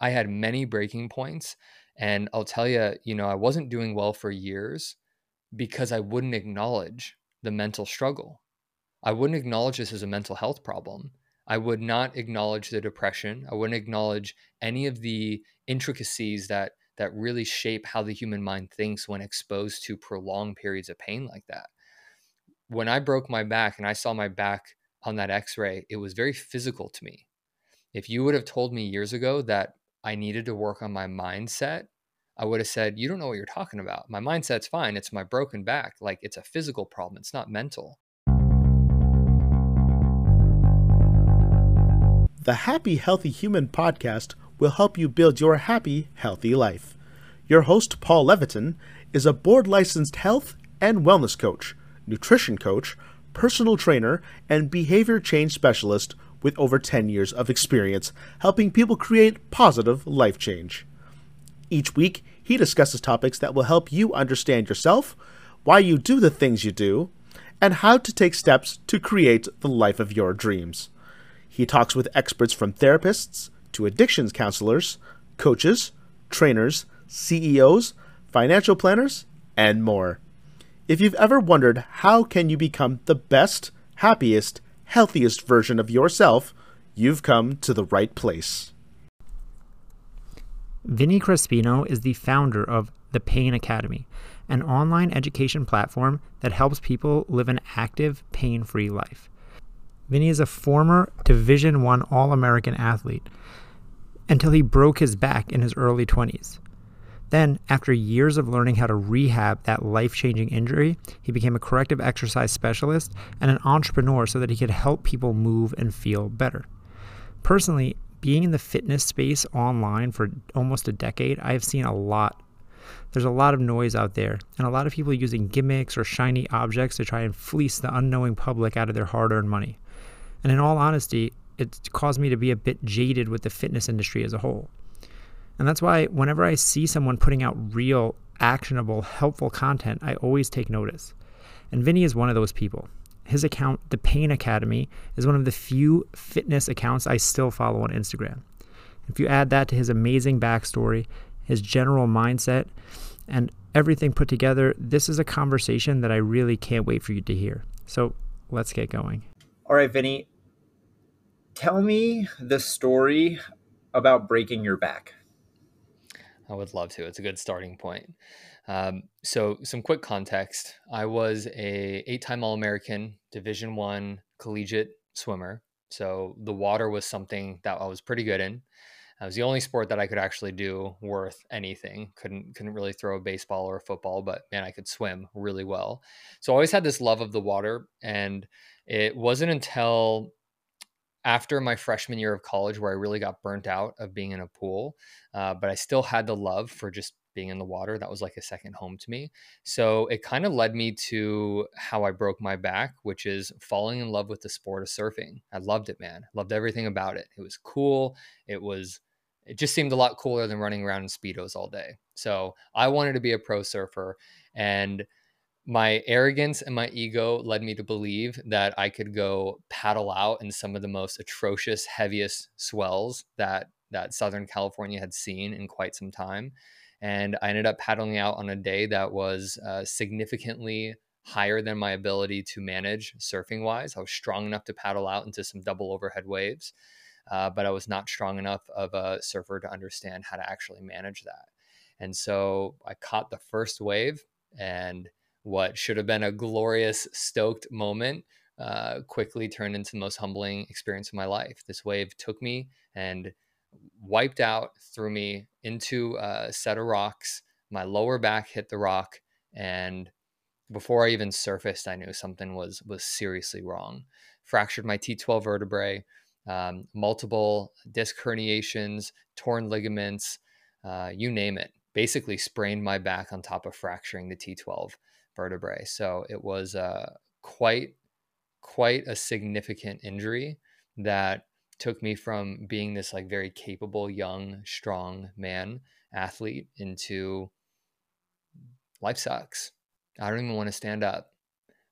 I had many breaking points. And I'll tell you, you know, I wasn't doing well for years because I wouldn't acknowledge the mental struggle. I wouldn't acknowledge this as a mental health problem. I would not acknowledge the depression. I wouldn't acknowledge any of the intricacies that that really shape how the human mind thinks when exposed to prolonged periods of pain like that. When I broke my back and I saw my back on that x-ray, it was very physical to me. If you would have told me years ago that I needed to work on my mindset, I would have said, You don't know what you're talking about. My mindset's fine. It's my broken back. Like it's a physical problem, it's not mental. The Happy Healthy Human podcast will help you build your happy, healthy life. Your host, Paul Leviton, is a board licensed health and wellness coach, nutrition coach, personal trainer, and behavior change specialist with over 10 years of experience helping people create positive life change. Each week, he discusses topics that will help you understand yourself, why you do the things you do, and how to take steps to create the life of your dreams. He talks with experts from therapists to addictions counselors, coaches, trainers, CEOs, financial planners, and more. If you've ever wondered how can you become the best, happiest, healthiest version of yourself, you've come to the right place. Vinny Crespino is the founder of The Pain Academy, an online education platform that helps people live an active, pain-free life. Vinny is a former Division 1 All-American athlete until he broke his back in his early 20s. Then, after years of learning how to rehab that life changing injury, he became a corrective exercise specialist and an entrepreneur so that he could help people move and feel better. Personally, being in the fitness space online for almost a decade, I have seen a lot. There's a lot of noise out there, and a lot of people using gimmicks or shiny objects to try and fleece the unknowing public out of their hard earned money. And in all honesty, it's caused me to be a bit jaded with the fitness industry as a whole. And that's why whenever I see someone putting out real, actionable, helpful content, I always take notice. And Vinny is one of those people. His account, The Pain Academy, is one of the few fitness accounts I still follow on Instagram. If you add that to his amazing backstory, his general mindset, and everything put together, this is a conversation that I really can't wait for you to hear. So let's get going. All right, Vinny, tell me the story about breaking your back. I would love to. It's a good starting point. Um, so, some quick context: I was a eight-time All-American, Division One collegiate swimmer. So the water was something that I was pretty good in. It was the only sport that I could actually do worth anything. Couldn't couldn't really throw a baseball or a football, but man, I could swim really well. So I always had this love of the water, and it wasn't until after my freshman year of college where I really got burnt out of being in a pool, uh, but I still had the love for just being in the water. That was like a second home to me. So it kind of led me to how I broke my back, which is falling in love with the sport of surfing. I loved it, man. Loved everything about it. It was cool. It was it just seemed a lot cooler than running around in speedos all day. So I wanted to be a pro surfer and my arrogance and my ego led me to believe that I could go paddle out in some of the most atrocious, heaviest swells that that Southern California had seen in quite some time. And I ended up paddling out on a day that was uh, significantly higher than my ability to manage surfing wise. I was strong enough to paddle out into some double overhead waves, uh, but I was not strong enough of a surfer to understand how to actually manage that. And so I caught the first wave and what should have been a glorious, stoked moment uh, quickly turned into the most humbling experience of my life. This wave took me and wiped out, threw me into a set of rocks. My lower back hit the rock, and before I even surfaced, I knew something was was seriously wrong. Fractured my T12 vertebrae, um, multiple disc herniations, torn ligaments, uh, you name it. Basically, sprained my back on top of fracturing the T12 vertebrae. So it was uh, quite quite a significant injury that took me from being this like very capable young strong man athlete into life sucks i don't even want to stand up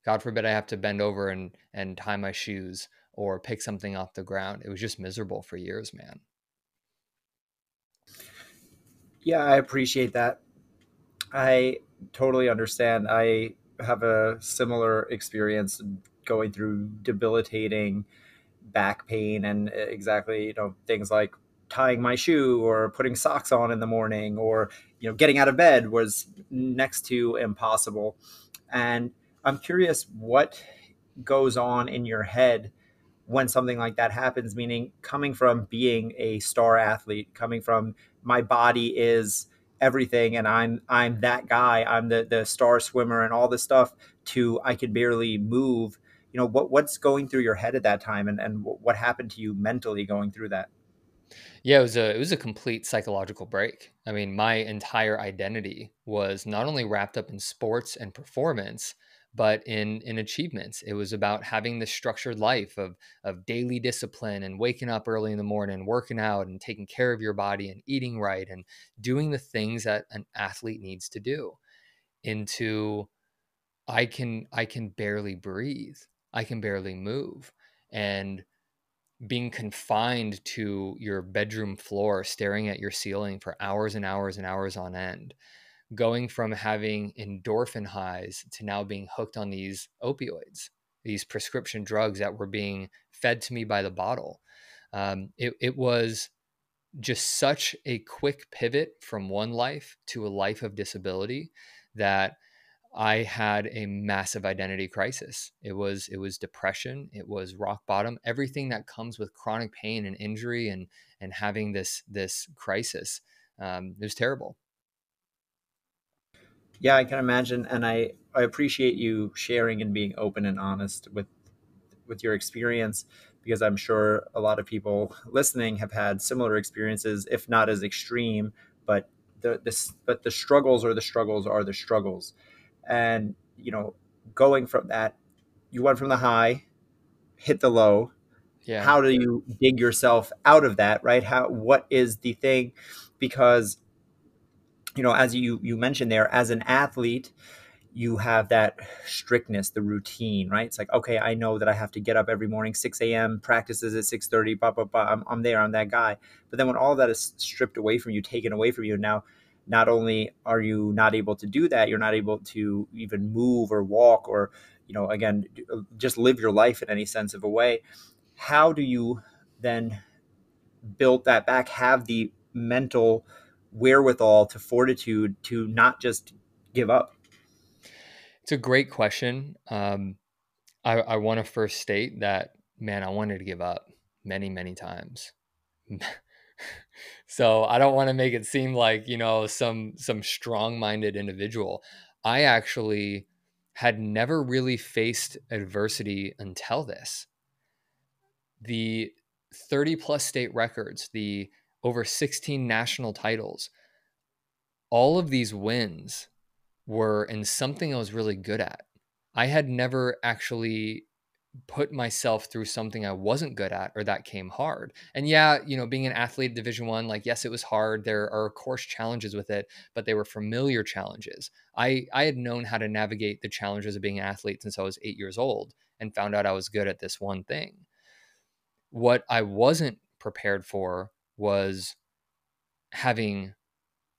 god forbid i have to bend over and and tie my shoes or pick something off the ground it was just miserable for years man Yeah, I appreciate that. I totally understand. I have a similar experience going through debilitating back pain and uh, exactly, you know, things like tying my shoe or putting socks on in the morning or, you know, getting out of bed was next to impossible. And I'm curious what goes on in your head when something like that happens, meaning coming from being a star athlete, coming from my body is everything and I'm I'm that guy, I'm the the star swimmer and all this stuff to I can barely move. You know, what what's going through your head at that time and, and what happened to you mentally going through that? Yeah, it was a it was a complete psychological break. I mean, my entire identity was not only wrapped up in sports and performance, but in in achievements. It was about having this structured life of of daily discipline and waking up early in the morning, working out and taking care of your body and eating right and doing the things that an athlete needs to do. Into I can I can barely breathe. I can barely move. And being confined to your bedroom floor, staring at your ceiling for hours and hours and hours on end, going from having endorphin highs to now being hooked on these opioids, these prescription drugs that were being fed to me by the bottle. Um, it, it was just such a quick pivot from one life to a life of disability that I had a massive identity crisis. It was it was depression, it was rock bottom, everything that comes with chronic pain and injury and and having this this crisis. Um, it was terrible. Yeah, I can imagine, and I I appreciate you sharing and being open and honest with with your experience because I'm sure a lot of people listening have had similar experiences, if not as extreme, but the this but the struggles or the struggles are the struggles. And you know going from that you went from the high hit the low. Yeah. how do you dig yourself out of that right? How what is the thing? Because you know as you you mentioned there as an athlete you have that strictness, the routine right it's like okay i know that i have to get up every morning 6 a.m practices at 6.30 blah blah blah I'm, I'm there i'm that guy but then when all that is stripped away from you taken away from you now not only are you not able to do that, you're not able to even move or walk or, you know, again, uh, just live your life in any sense of a way. How do you then build that back, have the mental wherewithal to fortitude to not just give up? It's a great question. Um, I, I want to first state that, man, I wanted to give up many, many times. so I don't want to make it seem like, you know, some some strong-minded individual. I actually had never really faced adversity until this. The 30 plus state records, the over 16 national titles, all of these wins were in something I was really good at. I had never actually put myself through something I wasn't good at or that came hard. And yeah, you know, being an athlete at division 1, like yes, it was hard. There are of course challenges with it, but they were familiar challenges. I I had known how to navigate the challenges of being an athlete since I was 8 years old and found out I was good at this one thing. What I wasn't prepared for was having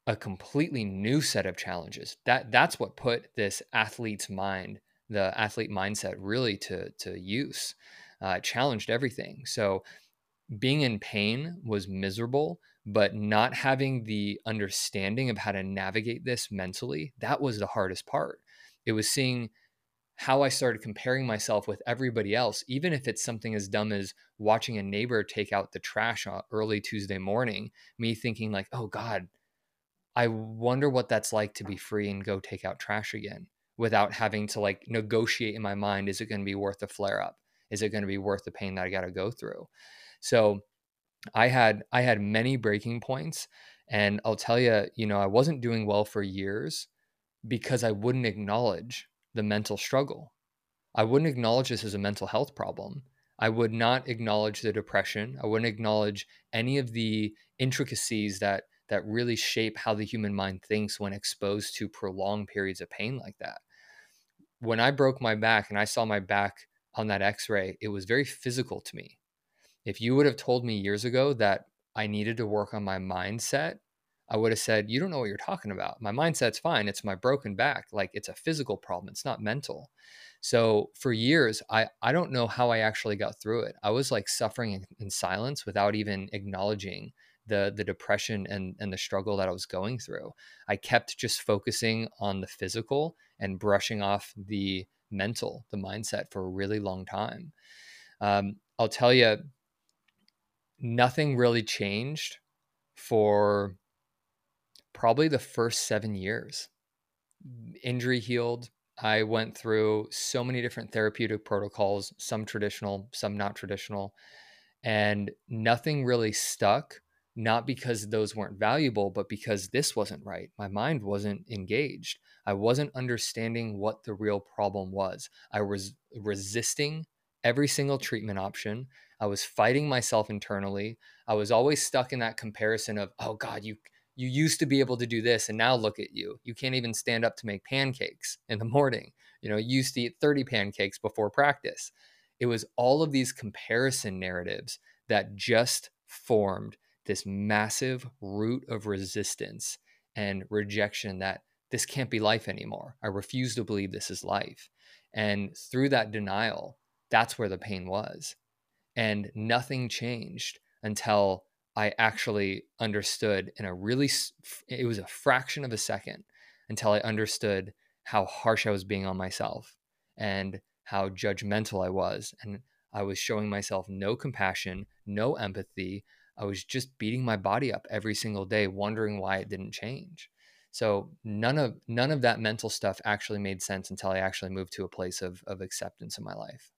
a completely new set of challenges. That that's what put this athlete's mind the athlete mindset really to to use. Uh, challenged everything. So being in pain was miserable, but not having the understanding of how to navigate this mentally, that was the hardest part. It was seeing how I started comparing myself with everybody else, even if it's something as dumb as watching a neighbor take out the trash early Tuesday morning, me thinking, like, oh God, I wonder what that's like to be free and go take out trash again without having to like negotiate in my mind is it going to be worth the flare up? Is it going to be worth the pain that i got to go through? So i had i had many breaking points and i'll tell you you know i wasn't doing well for years because i wouldn't acknowledge the mental struggle. I wouldn't acknowledge this as a mental health problem. I would not acknowledge the depression. I wouldn't acknowledge any of the intricacies that that really shape how the human mind thinks when exposed to prolonged periods of pain like that. When I broke my back and I saw my back on that x ray, it was very physical to me. If you would have told me years ago that I needed to work on my mindset, I would have said, You don't know what you're talking about. My mindset's fine. It's my broken back. Like it's a physical problem, it's not mental. So for years, I, I don't know how I actually got through it. I was like suffering in, silence without even acknowledging the the depression and and the struggle that I was going through. I kept just focusing on the physical and brushing off the mental, the mindset for a really long time. Um, I'll tell you, nothing really changed for probably the first seven years. Injury healed. I went through so many different therapeutic protocols, some traditional, some not traditional, and nothing really stuck not because those weren't valuable, but because this wasn't right. My mind wasn't engaged. I wasn't understanding what the real problem was. I was resisting every single treatment option. I was fighting myself internally. I was always stuck in that comparison of, oh God, you you used to be able to do this and now look at you. You can't even stand up to make pancakes in the morning. You know, you used to eat 30 pancakes before practice. It was all of these comparison narratives that just formed this massive root of resistance and rejection that this can't be life anymore. I refuse to believe this is life. And through that denial, that's where the pain was. And nothing changed until I actually understood in a really, it was a fraction of a second until I understood how harsh I was being on myself and how judgmental I was. And I was showing myself no compassion, no empathy, I was just beating my body up every single day, wondering why it didn't change. So none of none of that mental stuff actually made sense until I actually moved to a place of of acceptance in my life.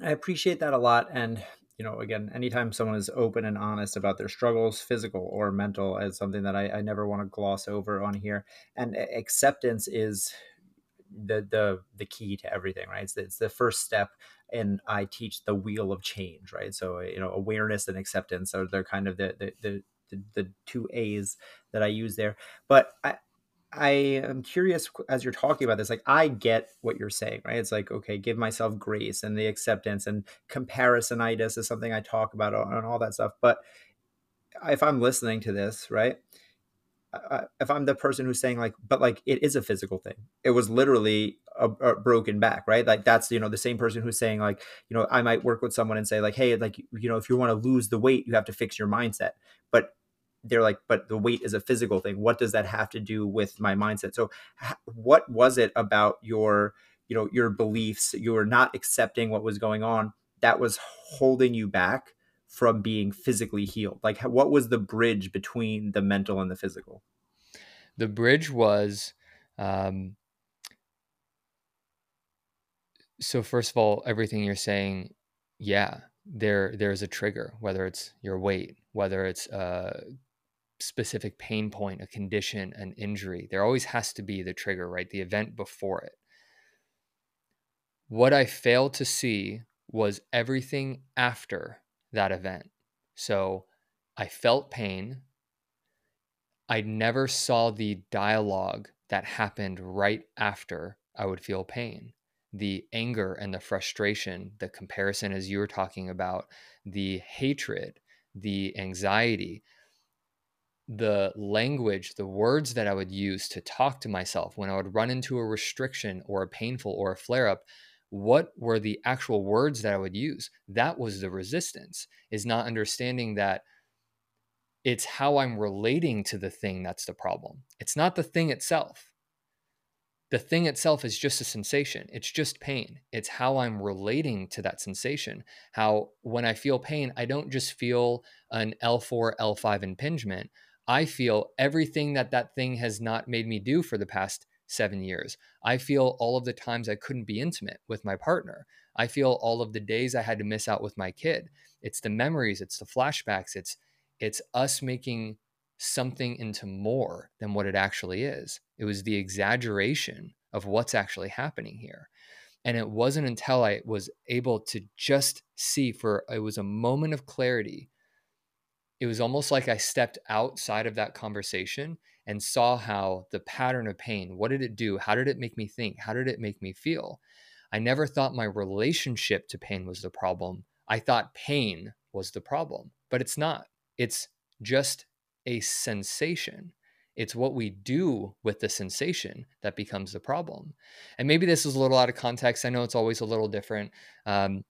I appreciate that a lot. And, you know, again, anytime someone is open and honest about their struggles, physical or mental, is something that I, I never want to gloss over on here. And acceptance is the the the key to everything, right? It's, it's the first step and I teach the wheel of change, right? So you know, awareness and acceptance are they're kind of the the the, the, the two A's that I use there. But I I am curious as you're talking about this, like I get what you're saying, right? It's like, okay, give myself grace and the acceptance and comparisonitis is something I talk about and all that stuff. But if I'm listening to this, right? if I'm the person who's saying like, but like it is a physical thing. It was literally a, a, broken back, right? Like that's you know the same person who's saying like, you know, I might work with someone and say like, hey, like you know, if you want to lose the weight, you have to fix your mindset. But they're like, but the weight is a physical thing. What does that have to do with my mindset? So, what was it about your you know your beliefs? You were not accepting what was going on that was holding you back from being physically healed? Like, what was the bridge between the mental and the physical? The bridge was. Um, so first of all, everything you're saying, yeah, there there's a trigger, whether it's your weight, whether it's a specific pain point, a condition, an injury. There always has to be the trigger, right? The event before it. What I failed to see was everything after that event. So I felt pain. I never saw the dialogue that happened right after I would feel pain. The anger and the frustration, the comparison, as you were talking about, the hatred, the anxiety, the language, the words that I would use to talk to myself when I would run into a restriction or a painful or a flare up what were the actual words that I would use? That was the resistance, is not understanding that it's how I'm relating to the thing that's the problem. It's not the thing itself. The thing itself is just a sensation. It's just pain. It's how I'm relating to that sensation. How, when I feel pain, I don't just feel an L4, L5 impingement. I feel everything that that thing has not made me do for the past seven years. I feel all of the times I couldn't be intimate with my partner. I feel all of the days I had to miss out with my kid. It's the memories, it's the flashbacks, it's it's us making something into more than what it actually is. It was the exaggeration of what's actually happening here. And it wasn't until I was able to just see for it was a moment of clarity. It was almost like I stepped outside of that conversation and saw how the pattern of pain, what did it do? How did it make me think? How did it make me feel? I never thought my relationship to pain was the problem. I thought pain was the problem, but it's not. It's just a sensation. It's what we do with the sensation that becomes the problem. And maybe this is a little out of context. I know it's always a little different. Um,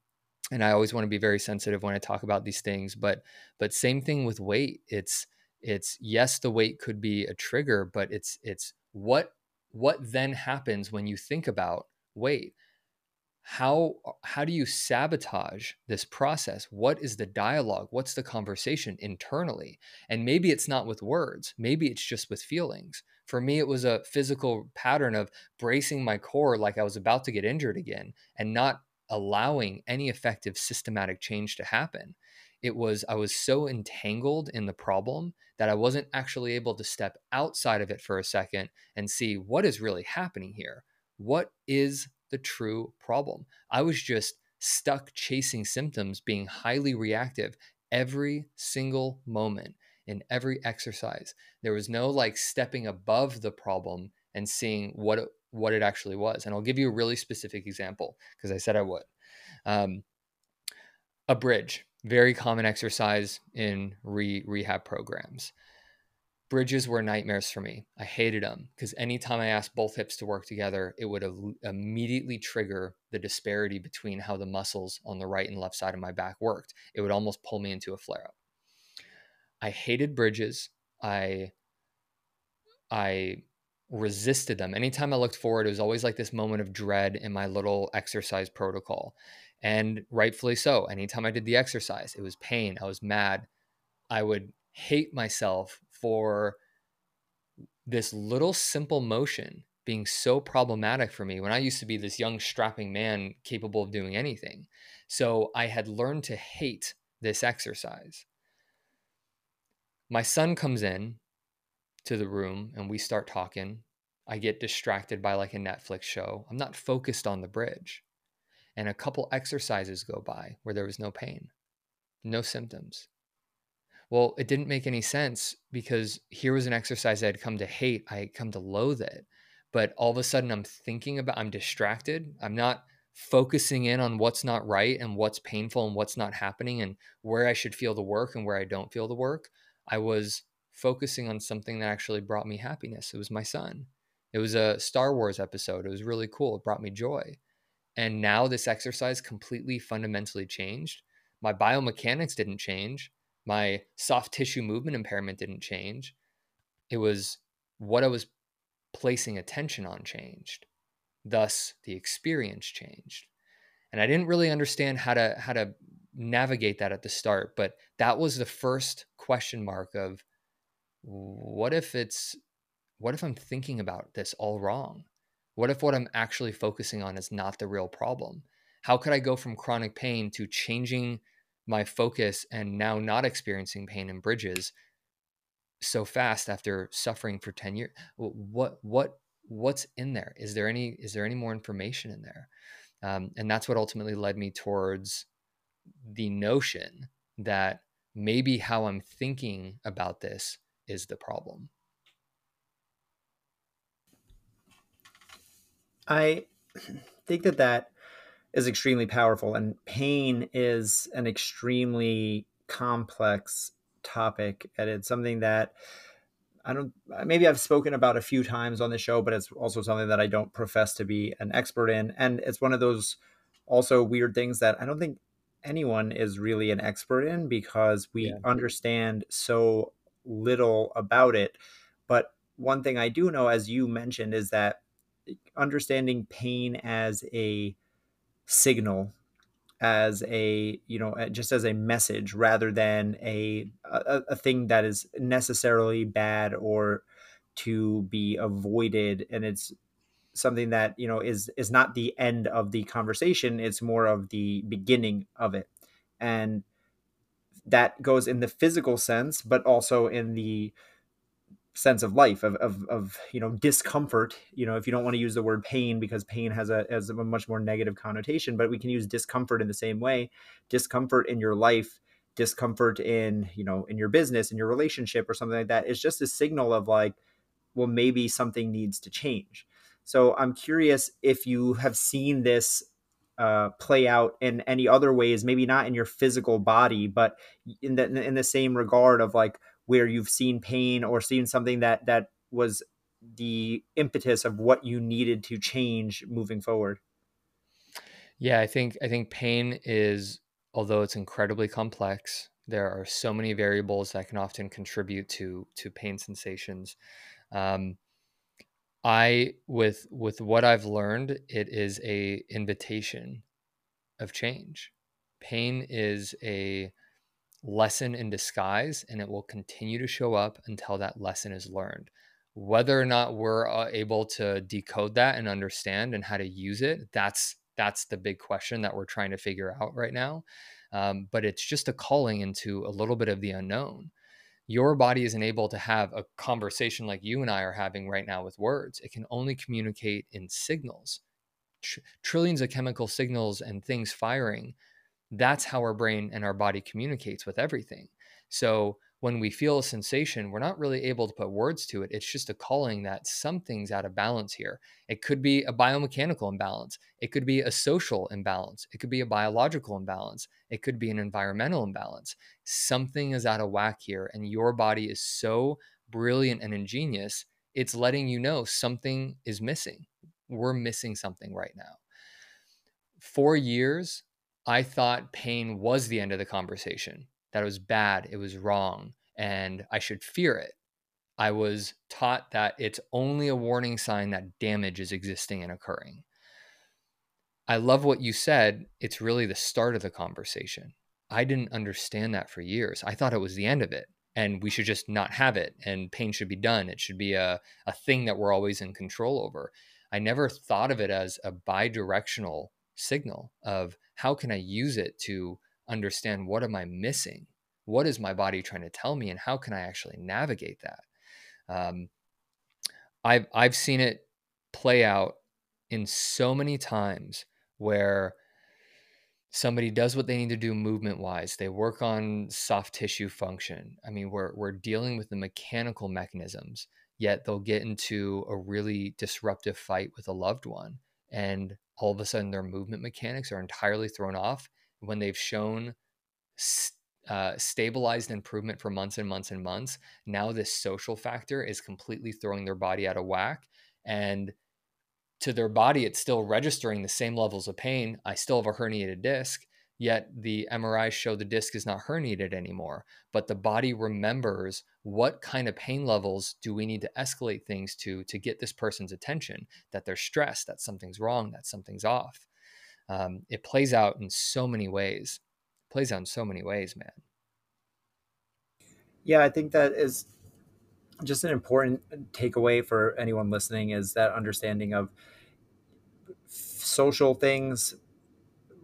and I always want to be very sensitive when I talk about these things, but but same thing with weight. It's it's yes, the weight could be a trigger, but it's it's what what then happens when you think about weight? How how do you sabotage this process? What is the dialogue? What's the conversation internally? And maybe it's not with words maybe it's just with feelings. For me it was a physical pattern of bracing my core like i was about to get injured again and not allowing any effective systematic change to happen it was i was so entangled in the problem that i wasn't actually able to step outside of it for a second and see what is really happening here what is the true problem. I was just stuck chasing symptoms, being highly reactive every single moment in every exercise. There was no like stepping above the problem and seeing what what it actually was. And I'll give you a really specific example because I said I would. Um, a bridge, very common exercise in re- rehab programs bridges were nightmares for me. I hated them because anytime I asked both hips to work together, it would immediately trigger the disparity between how the muscles on the right and left side of my back worked. It would almost pull me into a flare up. I hated bridges. I I resisted them. Anytime I looked forward, it was always like this moment of dread in my little exercise protocol. And rightfully so. Anytime I did the exercise, it was pain. I was mad. I would hate myself for this little simple motion being so problematic for me when I used to be this young, strapping man capable of doing anything. So I had learned to hate this exercise. My son comes in to the room and we start talking. I get distracted by like a Netflix show. I'm not focused on the bridge. And a couple exercises go by where there was no pain, no symptoms. Well, it didn't make any sense because here was an exercise I'd come to hate. I had come to loathe it. But all of a sudden, I'm thinking about, I'm distracted. I'm not focusing in on what's not right and what's painful and what's not happening and where I should feel the work and where I don't feel the work. I was focusing on something that actually brought me happiness. It was my son. It was a Star Wars episode. It was really cool. It brought me joy. And now this exercise completely fundamentally changed. My biomechanics didn't change my soft tissue movement impairment didn't change. It was what I was placing attention on changed. Thus, the experience changed. And I didn't really understand how to how to navigate that at the start, but that was the first question mark of what if it's what if I'm thinking about this all wrong? What if what I'm actually focusing on is not the real problem? How could I go from chronic pain to changing my focus and now not experiencing pain in bridges so fast after suffering for 10 years what what what's in there is there any is there any more information in there um, and that's what ultimately led me towards the notion that maybe how i'm thinking about this is the problem i think that that is extremely powerful and pain is an extremely complex topic and it's something that I don't maybe I've spoken about a few times on the show but it's also something that I don't profess to be an expert in and it's one of those also weird things that I don't think anyone is really an expert in because we yeah. understand so little about it but one thing I do know as you mentioned is that understanding pain as a signal as a you know just as a message rather than a, a, a thing that is necessarily bad or to be avoided. And it's something that you know is is not the end of the conversation. It's more of the beginning of it. And that goes in the physical sense but also in the sense of life of, of, of you know discomfort you know if you don't want to use the word pain because pain has a has a much more negative connotation but we can use discomfort in the same way. Discomfort in your life discomfort in you know in your business in your relationship or something like that is just a signal of like well maybe something needs to change. So i'm curious if you have seen this uh, play out in any other ways maybe not in your physical body but in the in the same regard of like where you've seen pain or seen something that that was the impetus of what you needed to change moving forward? Yeah i think i think pain is although it's incredibly complex there are so many variables that can often contribute to to pain sensations. Um, i with with what i've learned it is a invitation of change. Pain is a lesson in disguise and it will continue to show up until that lesson is learned. Whether or not we're uh, able to decode that and understand and how to use it that's that's the big question that we're trying to figure out right now. Um, but it's just a calling into a little bit of the unknown. Your body isn't able to have a conversation like you and i are having right now with words. It can only communicate in signals. Tr- trillions of chemical signals and things firing that's how our brain and our body communicates with everything so when we feel a sensation, we're not really able to put words to it. It's just a calling that something's out of balance here. It could be a biomechanical imbalance. It could be a social imbalance. It could be a biological imbalance. It could be an environmental imbalance. Something is out of whack here. And your body is so brilliant and ingenious, it's letting you know something is missing. We're missing something right now. For years, I thought pain was the end of the conversation that it was bad, it was wrong, and I should fear it. I was taught that it's only a warning sign that damage is existing and occurring. I love what you said. It's really the start of the conversation. I didn't understand that for years. I thought it was the end of it and we should just not have it and pain should be done. It should be a, a thing that we're always in control over. I never thought of it as a bi-directional signal of how can I use it to understand what am I missing? What is my body trying to tell me, and how can I actually navigate that? Um, I've I've seen it play out in so many times where somebody does what they need to do movement wise they work on soft tissue function i mean we're, we're dealing with the mechanical mechanisms yet they'll get into a really disruptive fight with a loved one and all of a sudden their movement mechanics are entirely thrown off when they've shown uh, stabilized improvement for months and months and months. Now, this social factor is completely throwing their body out of whack. And to their body, it's still registering the same levels of pain. I still have a herniated disc, yet the MRIs show the disc is not herniated anymore. But the body remembers what kind of pain levels do we need to escalate things to to get this person's attention that they're stressed, that something's wrong, that something's off. Um, it plays out in so many ways plays out in so many ways, man. Yeah, I think that is just an important takeaway for anyone listening is that understanding of social things,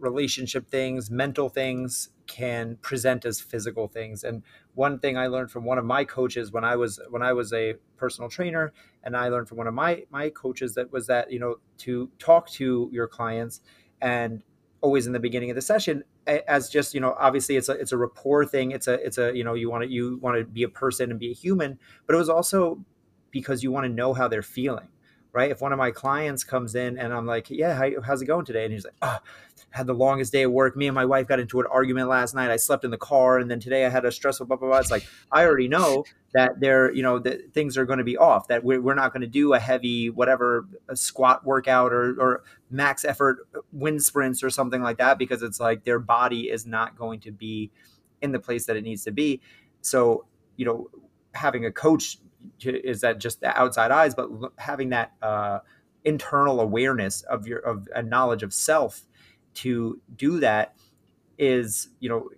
relationship things, mental things can present as physical things. And one thing I learned from one of my coaches when I was when I was a personal trainer, and I learned from one of my my coaches that was that you know to talk to your clients and always in the beginning of the session as just you know obviously it's a it's a rapport thing it's a it's a you know you want to you want to be a person and be a human but it was also because you want to know how they're feeling right? If one of my clients comes in and i'm like yeah how, how's it going today? And he's like oh had the longest day of work. Me and my wife got into an argument last night. I slept in the car and then today i had a stressful blah blah blah. It's like i already know that they're you know that things are going to be off that we're, we're not going to do a heavy whatever a squat workout or, or max effort uh, wind sprints or something like that because it's like their body is not going to be in the place that it needs to be. So you know having a coach is that just the outside eyes but having that uh, internal awareness of your of a knowledge of self to do that is you know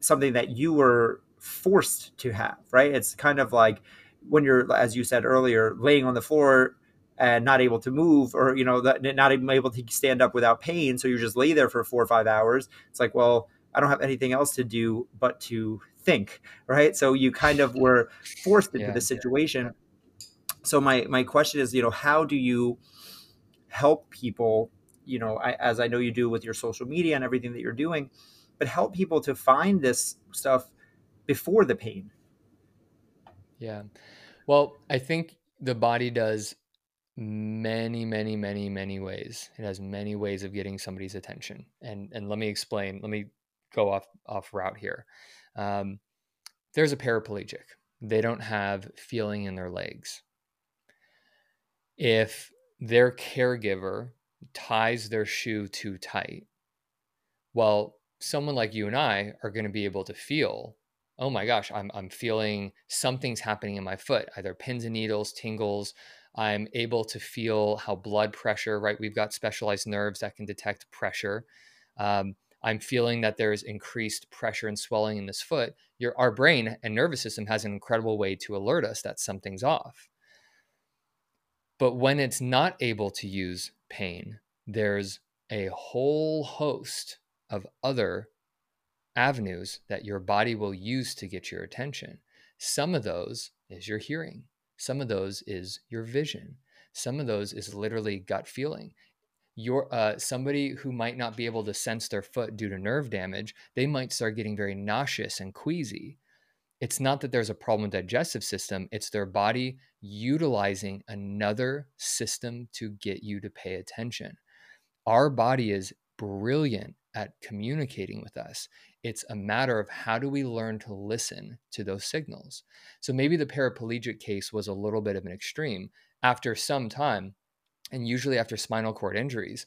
something that you were forced to have, right? It's kind of like when you're, as you said earlier, laying on the floor and not able to move or, you know, not even able to stand up without pain. So you just lay there for four or five hours. It's like, well, I don't have anything else to do but to think, right? So you kind of were forced into yeah, the situation. Yeah. So my, my question is, you know, how do you help people, you know, I, as I know you do with your social media and everything that you're doing, but help people to find this stuff before the pain. Yeah. Well, I think the body does many many many many ways it has many ways of getting somebody's attention and and let me explain let me go off off route here um, there's a paraplegic, they don't have feeling in their legs. If their caregiver ties their shoe too tight, well, someone like you and I are going to be able to feel, oh my gosh, I'm, I'm feeling something's happening in my foot, either pins and needles, tingles. I'm able to feel how blood pressure, right? We've got specialized nerves that can detect pressure. Um, I'm feeling that there's increased pressure and swelling in this foot. Your, our brain and nervous system has an incredible way to alert us that something's off. But when it's not able to use pain, there's a whole host of other avenues that your body will use to get your attention. Some of those is your hearing, some of those is your vision, some of those is literally gut feeling. Your uh, somebody who might not be able to sense their foot due to nerve damage, they might start getting very nauseous and queasy. It's not that there's a problem with digestive system, it's their body utilizing another system to get you to pay attention. Our body is brilliant at communicating with us. It's a matter of how do we learn to listen to those signals. So maybe the paraplegic case was a little bit of an extreme. After some time, and usually after spinal cord injuries,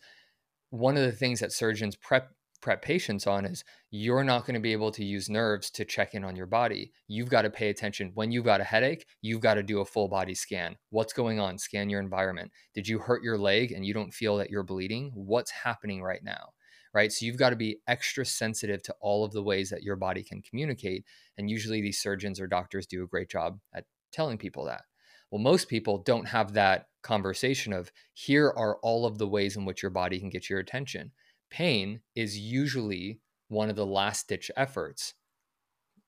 one of the things that surgeons prep prep patients on is you're not going to be able to use nerves to check in on your body. You've got to pay attention. When you've got a headache, you've got to do a full body scan. What's going on? Scan your environment. Did you hurt your leg and you don't feel that you're bleeding? What's happening right now? Right. So you've got to be extra sensitive to all of the ways that your body can communicate. And usually these surgeons or doctors do a great job at telling people that. Well, most people don't have that conversation of here are all of the ways in which your body can get your attention. Pain is usually one of the last ditch efforts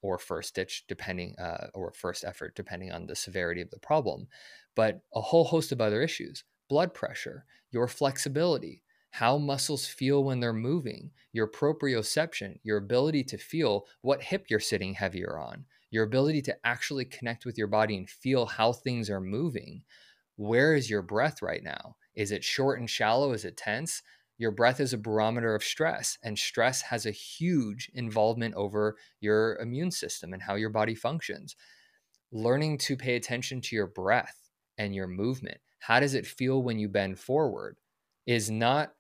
or first ditch depending uh, or first effort depending on the severity of the problem but a whole host of other issues. Blood pressure your flexibility how muscles feel when they're moving your proprioception your ability to feel what hip you're sitting heavier on your ability to actually connect with your body and feel how things are moving where is your breath right now? Is it short and shallow? Is it tense? Your breath is a barometer of stress, and stress has a huge involvement over your immune system and how your body functions. Learning to pay attention to your breath and your movement, how does it feel when you bend forward, is not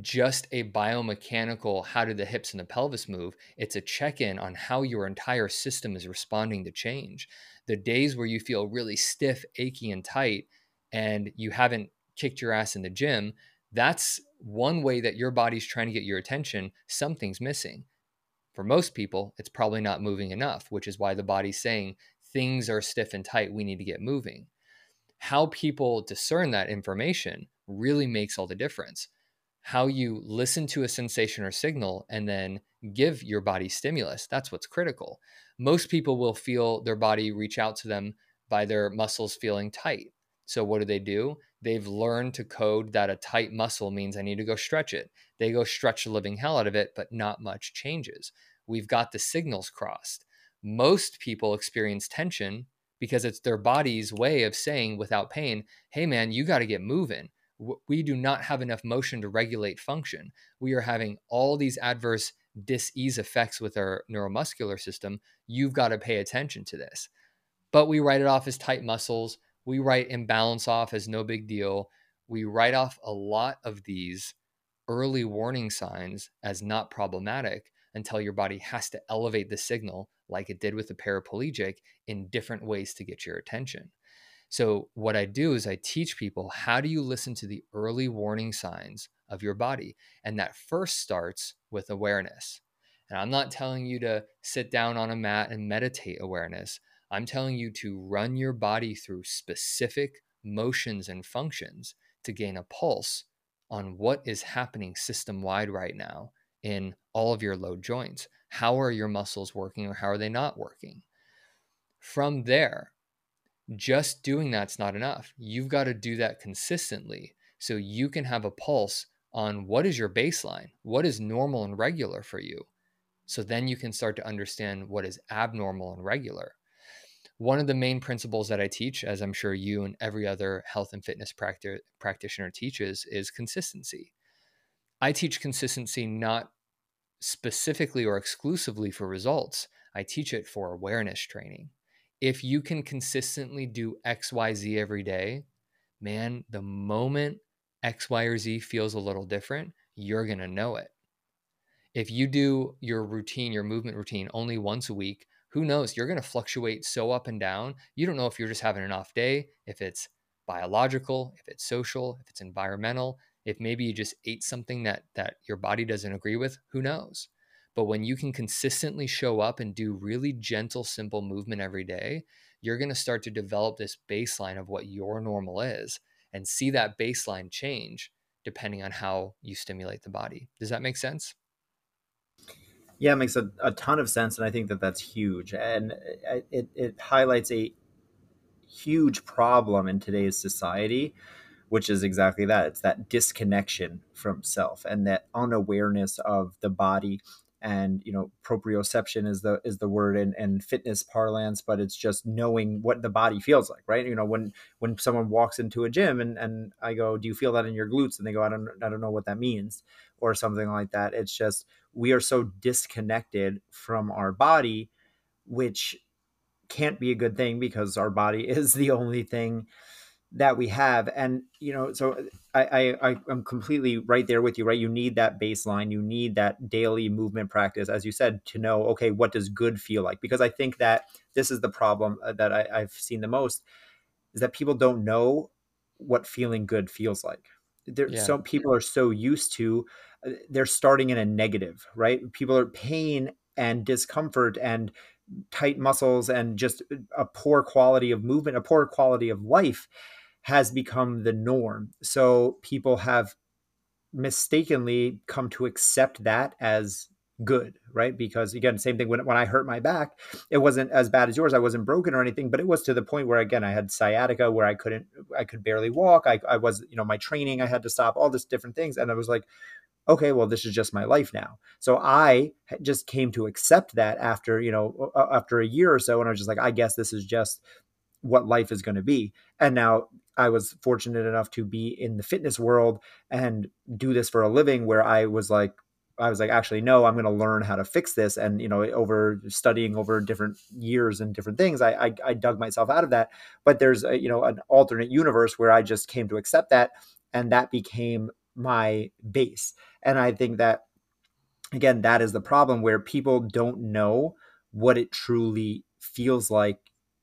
just a biomechanical how do the hips and the pelvis move it's a check-in on how your entire system is responding to change the days where you feel really stiff achy and tight and you haven't kicked your ass in the gym that's one way that your body's trying to get your attention. Something's missing. For most people, it's probably not moving enough, which is why the body's saying things are stiff and tight. We need to get moving. How people discern that information really makes all the difference. How you listen to a sensation or signal and then give your body stimulus, that's what's critical. Most people will feel their body reach out to them by their muscles feeling tight. So, what do they do? they've learned to code that a tight muscle means I need to go stretch it. They go stretch the living hell out of it, but not much changes. We've got the signals crossed. Most people experience tension because it's their body's way of saying without pain, hey man, you got to get moving. We do not have enough motion to regulate function. We are having all these adverse dis-ease effects with our neuromuscular system. You've got to pay attention to this. But we write it off as tight muscles we write imbalance off as no big deal. We write off a lot of these early warning signs as not problematic until your body has to elevate the signal, like it did with the paraplegic, in different ways to get your attention. So, what I do is I teach people how do you listen to the early warning signs of your body? And that first starts with awareness. And I'm not telling you to sit down on a mat and meditate awareness. I'm telling you to run your body through specific motions and functions to gain a pulse on what is happening system wide right now in all of your low joints. How are your muscles working or how are they not working? From there, just doing that's not enough. You've got to do that consistently so you can have a pulse on what is your baseline, what is normal and regular for you. So then you can start to understand what is abnormal and regular one of the main principles that I teach, as I'm sure you and every other health and fitness practi- practitioner teaches, is consistency. I teach consistency not specifically or exclusively for results. I teach it for awareness training. If you can consistently do XYZ every day, man, the moment X, Y, or Z feels a little different, you're going to know it. If you do your routine, your movement routine only once a week, who knows? You're going to fluctuate so up and down. You don't know if you're just having an off day, if it's biological, if it's social, if it's environmental, if maybe you just ate something that that your body doesn't agree with, who knows? But when you can consistently show up and do really gentle, simple movement every day, you're going to start to develop this baseline of what your normal is and see that baseline change depending on how you stimulate the body. Does that make sense? Yeah, it makes a, a ton of sense. And I think that that's huge. And uh, it, it highlights a huge problem in today's society, which is exactly that it's that disconnection from self and that unawareness of the body and you know proprioception is the is the word in, in fitness parlance but it's just knowing what the body feels like right? You know when when someone walks into a gym and and i go do you feel that in your glutes? and they go i don't i don't know what that means or something like that. It's just we are so disconnected from our body which can't be a good thing because our body is the only thing that we have. And you know so I, I i'm completely right there with you right? You need that baseline. You need that daily movement practice as you said to know okay what does good feel like? Because i think that this is the problem uh, that I, i've seen the most is that people don't know what feeling good feels like. There yeah. so people are so used to uh, they're starting in a negative right? People are pain and discomfort and tight muscles and just a poor quality of movement a poor quality of life has become the norm. So people have mistakenly come to accept that as good, right? Because again, same thing when, when I hurt my back, it wasn't as bad as yours. I wasn't broken or anything, but it was to the point where again, I had sciatica where I couldn't, I could barely walk. I, I was, you know, my training, I had to stop all this different things. And I was like, okay, well, this is just my life now. So I just came to accept that after, you know, after a year or so. And I was just like, I guess this is just what life is going to be. And now I was fortunate enough to be in the fitness world and do this for a living where I was like, I was like, actually, no, I'm going to learn how to fix this. And, you know, over studying over different years and different things, I, I, I dug myself out of that. But there's, a, you know, an alternate universe where I just came to accept that. And that became my base. And I think that, again, that is the problem where people don't know what it truly feels like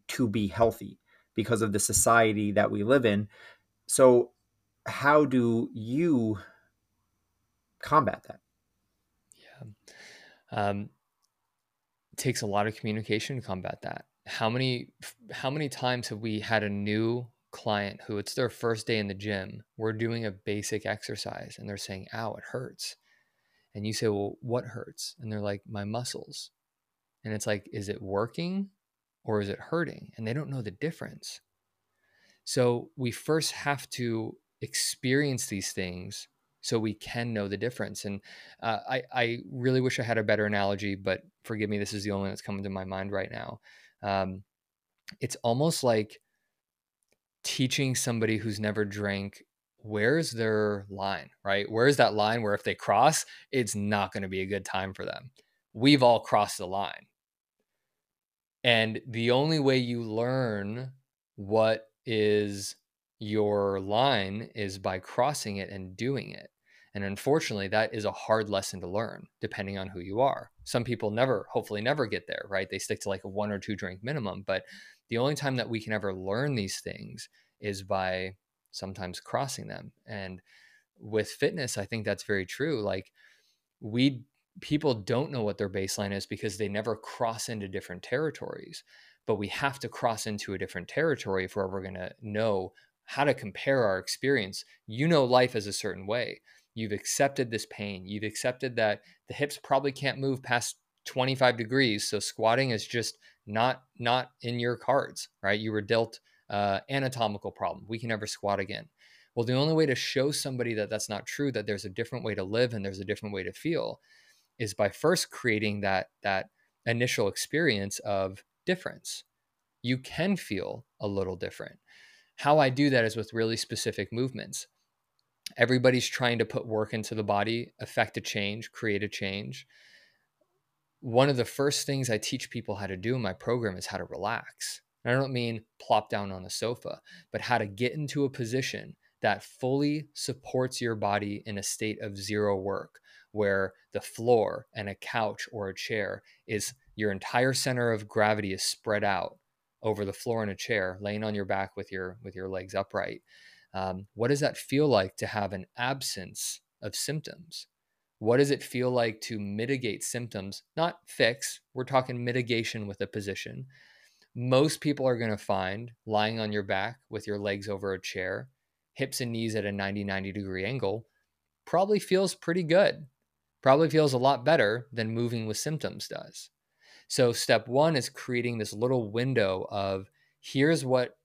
to be healthy because of the society that we live in. So, how do you combat that? Yeah. Um, takes a lot of communication to combat that. How many how many times have we had a new client who it's their first day in the gym, we're doing a basic exercise and they're saying, "Ow, it hurts." And you say, "Well, what hurts?" And they're like, "My muscles." And it's like, "Is it working or is it hurting? And they don't know the difference. So we first have to experience these things so we can know the difference. And uh, I, I really wish I had a better analogy, but forgive me, this is the only one that's coming to my mind right now. Um, it's almost like teaching somebody who's never drank where's their line, right? Where's that line where if they cross, it's not going to be a good time for them. We've all crossed the line. And the only way you learn what is your line is by crossing it and doing it. And unfortunately, that is a hard lesson to learn depending on who you are. Some people never, hopefully, never get there, right? They stick to like a one or two drink minimum. But the only time that we can ever learn these things is by sometimes crossing them. And with fitness, I think that's very true. Like, we people don't know what their baseline is because they never cross into different territories. But we have to cross into a different territory if we're ever going to know how to compare our experience. You know, life is a certain way. You've accepted this pain. You've accepted that the hips probably can't move past 25 degrees. So squatting is just not not in your cards, right? You were dealt uh, anatomical problem. We can never squat again. Well, the only way to show somebody that that's not true, that there's a different way to live and there's a different way to feel, is by first creating that that initial experience of difference. You can feel a little different. How I do that is with really specific movements. Everybody's trying to put work into the body, affect a change, create a change. one of the first things I teach people how to do in my program is how to relax. And I don't mean plop down on a sofa, but how to get into a position that fully supports your body in a state of zero work, where the floor and a couch or a chair is your entire center of gravity is spread out over the floor in a chair, laying on your back with your with your legs upright. Um, what does that feel like to have an absence of symptoms? What does it feel like to mitigate symptoms, not fix? We're talking mitigation with a position. Most people are going to find lying on your back with your legs over a chair, hips and knees at a 90 90 degree angle, probably feels pretty good. Probably feels a lot better than moving with symptoms does. So, step one is creating this little window of here's what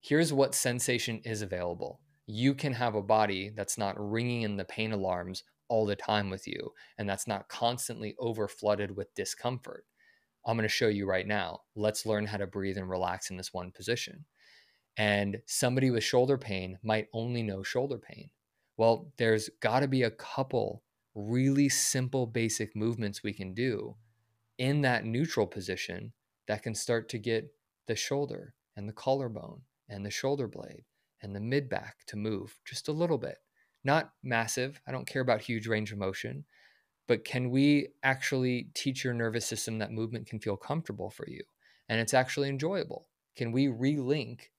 here's what sensation is available. You can have a body that's not ringing in the pain alarms all the time with you and that's not constantly over flooded with discomfort. I'm going to show you right now. Let's learn how to breathe and relax in this one position. And somebody with shoulder pain might only know shoulder pain. Well, there's got to be a couple really simple, basic movements we can do in that neutral position that can start to get the shoulder and the collarbone and the shoulder blade and the mid back to move just a little bit. Not massive. I don't care about huge range of motion, but can we actually teach your nervous system that movement can feel comfortable for you and it's actually enjoyable? Can we relink?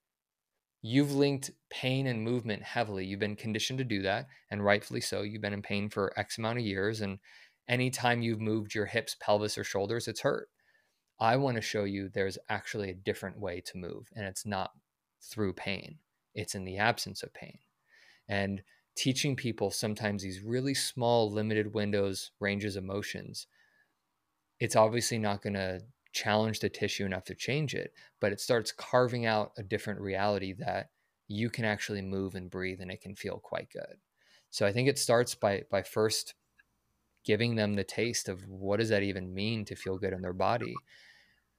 You've linked pain and movement heavily. You've been conditioned to do that, and rightfully so. You've been in pain for X amount of years, and anytime you've moved your hips, pelvis, or shoulders, it's hurt. I want to show you there's actually a different way to move, and it's not through pain, it's in the absence of pain. And teaching people sometimes these really small, limited windows, ranges of motions, it's obviously not going to challenge the tissue enough to change it, but it starts carving out a different reality that you can actually move and breathe and it can feel quite good. So I think it starts by by first giving them the taste of what does that even mean to feel good in their body.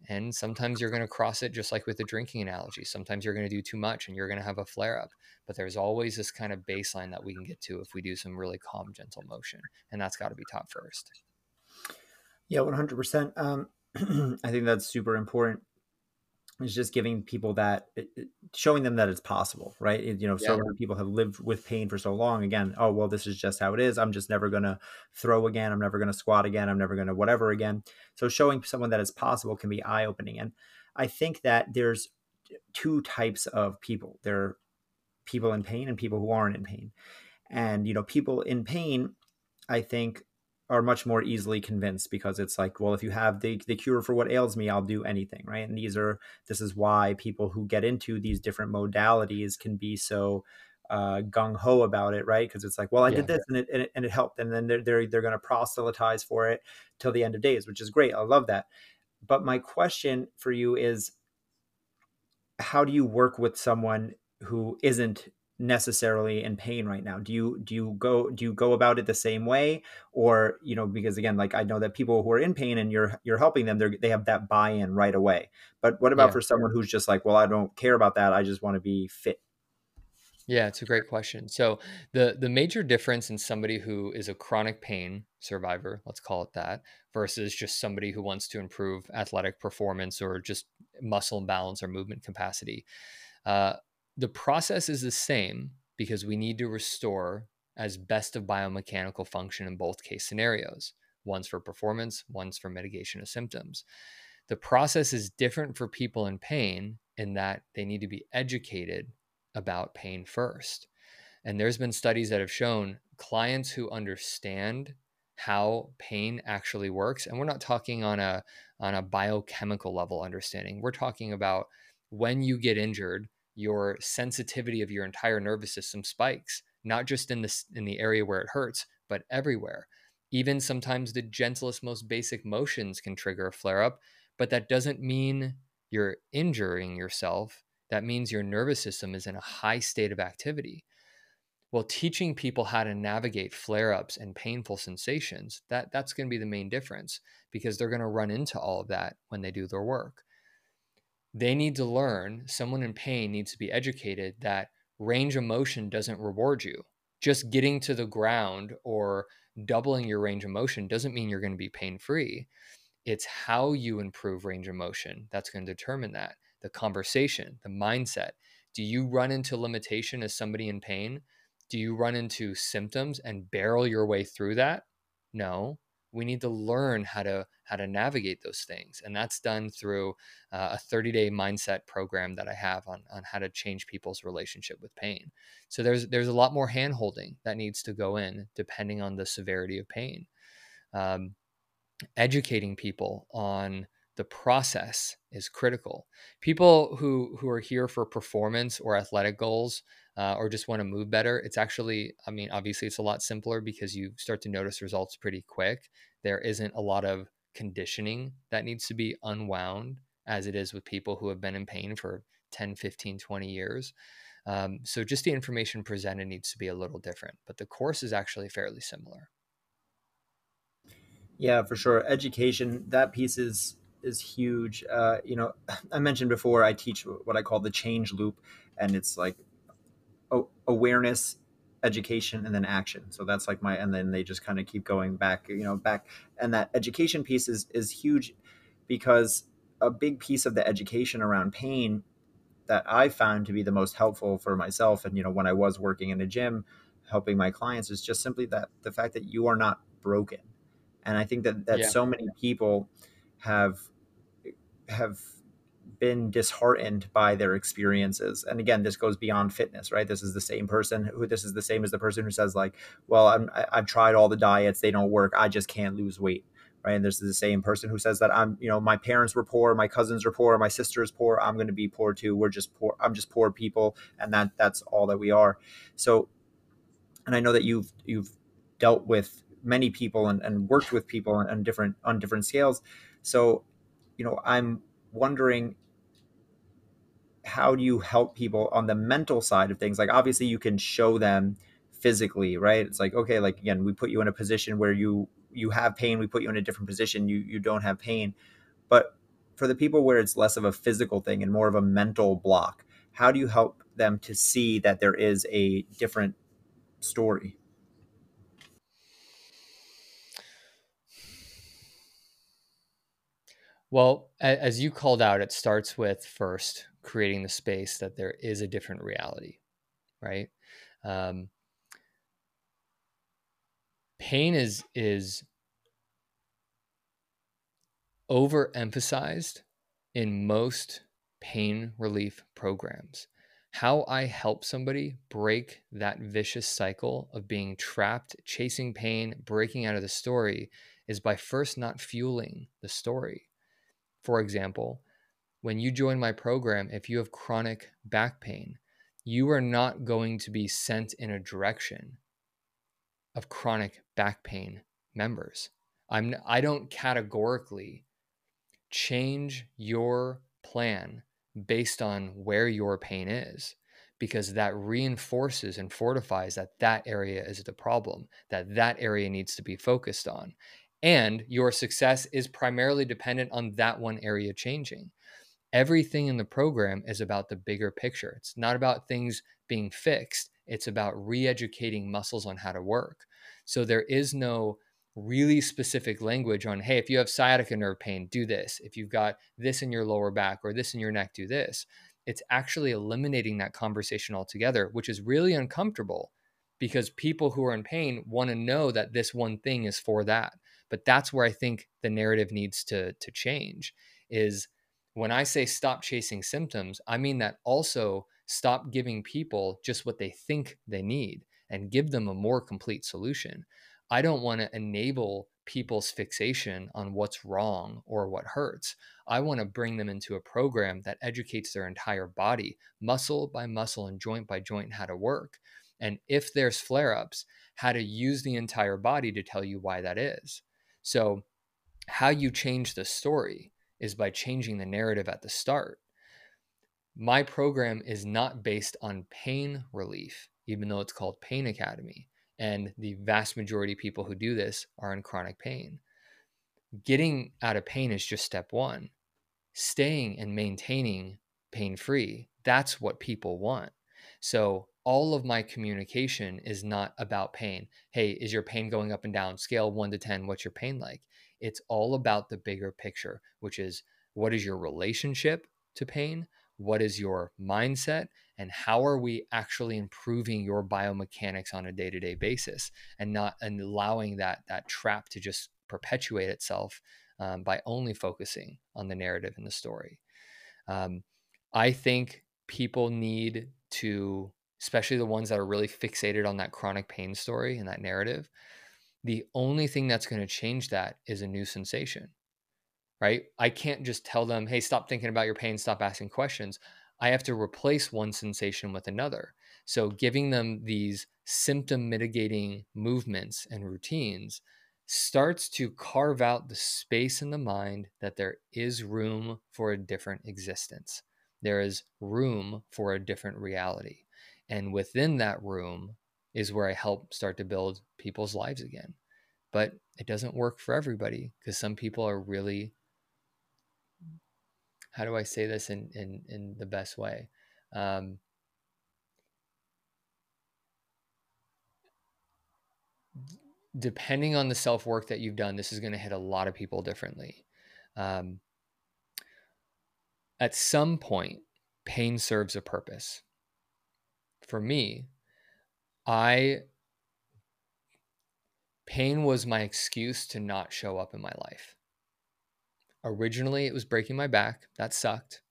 And sometimes you're going to cross it just like with the drinking analogy. Sometimes you're going to do too much and you're going to have a flare up but there's always this kind of baseline that we can get to if we do some really calm gentle motion and that's got to be taught first. Yeah 100% um, i think that's super important is just giving people that showing them that it's possible right? You know yeah. so many people have lived with pain for so long again oh well this is just how it is. I'm just never going to throw again. I'm never going to squat again. I'm never going to whatever again. So showing someone that it's possible can be eye opening and i think that there's two types of people. There are people in pain and people who aren't in pain and you know people in pain i think are much more easily convinced because it's like, well, if you have the, the cure for what ails me, I'll do anything, right? And these are this is why people who get into these different modalities can be so uh, gung ho about it, right? Because it's like, well, I yeah. did this and it, and it, and it helped, and then they're they're, they're going to proselytize for it till the end of days, which is great. I love that. But my question for you is, how do you work with someone who isn't necessarily in pain right now? Do you do you go do you go about it the same way? Or you know because again like i know that people who are in pain and you're you're helping them they they have that buy-in right away. But what about yeah. for someone who's just like well i don't care about that i just want to be fit yeah it's a great question. So the the major difference in somebody who is a chronic pain survivor let's call it that versus just somebody who wants to improve athletic performance or just muscle balance or movement capacity uh, the process is the same because we need to restore as best of biomechanical function in both case scenarios. One's for performance, one's for mitigation of symptoms. The process is different for people in pain in that they need to be educated about pain first. And there's been studies that have shown clients who understand how pain actually works and we're not talking on a on a biochemical level understanding. We're talking about when you get injured, your sensitivity of your entire nervous system spikes, not just in the, in the area where it hurts, but everywhere. Even sometimes the gentlest, most basic motions can trigger a flare up, but that doesn't mean you're injuring yourself. That means your nervous system is in a high state of activity. Well, teaching people how to navigate flare ups and painful sensations, that, that's going to be the main difference because they're going to run into all of that when they do their work they need to learn, someone in pain needs to be educated that range of motion doesn't reward you. just getting to the ground or doubling your range of motion doesn't mean you're going to be pain free. It's how you improve range of motion that's going to determine that. The conversation, the mindset. Do you run into limitation as somebody in pain? Do you run into symptoms and barrel your way through that? No we need to learn how to how to navigate those things and that's done through uh, a 30 day mindset program that i have on, on how to change people's relationship with pain. So there's there's a lot more hand holding that needs to go in depending on the severity of pain. Um, educating people on the process is critical people who who are here for performance or athletic goals uh, or just want to move better, it's actually, I mean, obviously it's a lot simpler because you start to notice results pretty quick. There isn't a lot of conditioning that needs to be unwound as it is with people who have been in pain for 10, 15, 20 years. Um, so just the information presented needs to be a little different, but the course is actually fairly similar. Yeah, for sure. Education, that piece is is huge. Uh, you know, I mentioned before I teach what I call the change loop, and it's like awareness education and then action so that's like my and then they just kind of keep going back you know back and that education piece is is huge because a big piece of the education around pain that i found to be the most helpful for myself and you know when i was working in a gym helping my clients is just simply that the fact that you are not broken and i think that that yeah. so many people have have been disheartened by their experiences. And again this goes beyond fitness right? This is the same person who this is the same as the person who says like well I'm, i've tried all the diets they don't work i just can't lose weight right? And this is the same person who says that i'm you know my parents were poor my cousins are poor my sister is poor i'm going to be poor too we're just poor i'm just poor people and that that's all that we are. So and i know that you've you've dealt with many people and, and worked with people on, on different on different scales so you know i'm wondering how do you help people on the mental side of things? Like obviously you can show them physically right? It's like okay like again we put you in a position where you you have pain we put you in a different position you you don't have pain. But for the people where it's less of a physical thing and more of a mental block how do you help them to see that there is a different story well as you called out it starts with first creating the space that there is a different reality, right? Um, pain is is overemphasized in most pain relief programs. How I help somebody break that vicious cycle of being trapped, chasing pain, breaking out of the story is by first not fueling the story. For example, when you join my program, if you have chronic back pain, you are not going to be sent in a direction of chronic back pain members. I'm I don't categorically change your plan based on where your pain is because that reinforces and fortifies that that area is the problem that that area needs to be focused on and your success is primarily dependent on that one area changing everything in the program is about the bigger picture. It's not about things being fixed, it's about re educating muscles on how to work. So there is no really specific language on, hey, if you have sciatica nerve pain, do this. If you've got this in your lower back or this in your neck, do this. It's actually eliminating that conversation altogether, which is really uncomfortable because people who are in pain want to know that this one thing is for that. But that's where I think the narrative needs to, to change is when I say stop chasing symptoms, I mean that also stop giving people just what they think they need and give them a more complete solution. I don't want to enable people's fixation on what's wrong or what hurts. I want to bring them into a program that educates their entire body, muscle by muscle and joint by joint, how to work. And if there's flare ups, how to use the entire body to tell you why that is. So, how you change the story is by changing the narrative at the start. My program is not based on pain relief, even though it's called Pain Academy. And the vast majority of people who do this are in chronic pain. Getting out of pain is just step one. Staying and maintaining pain free, that's what people want. So all of my communication is not about pain. Hey, is your pain going up and down? Scale one to 10, what's your pain like? It's all about the bigger picture, which is what is your relationship to pain? What is your mindset? And how are we actually improving your biomechanics on a day to day basis and not allowing that, that trap to just perpetuate itself um, by only focusing on the narrative and the story? Um, I think people need to, especially the ones that are really fixated on that chronic pain story and that narrative, the only thing that's going to change that is a new sensation, right? I can't just tell them, hey, stop thinking about your pain, stop asking questions. I have to replace one sensation with another. So, giving them these symptom mitigating movements and routines starts to carve out the space in the mind that there is room for a different existence. There is room for a different reality. And within that room is where I help start to build people's lives again. But it doesn't work for everybody because some people are really how do I say this in in, in the best way? Um, depending on the self work that you've done, this is going to hit a lot of people differently. Um, at some point, pain serves a purpose. For me, I pain was my excuse to not show up in my life. Originally, it was breaking my back. That sucked.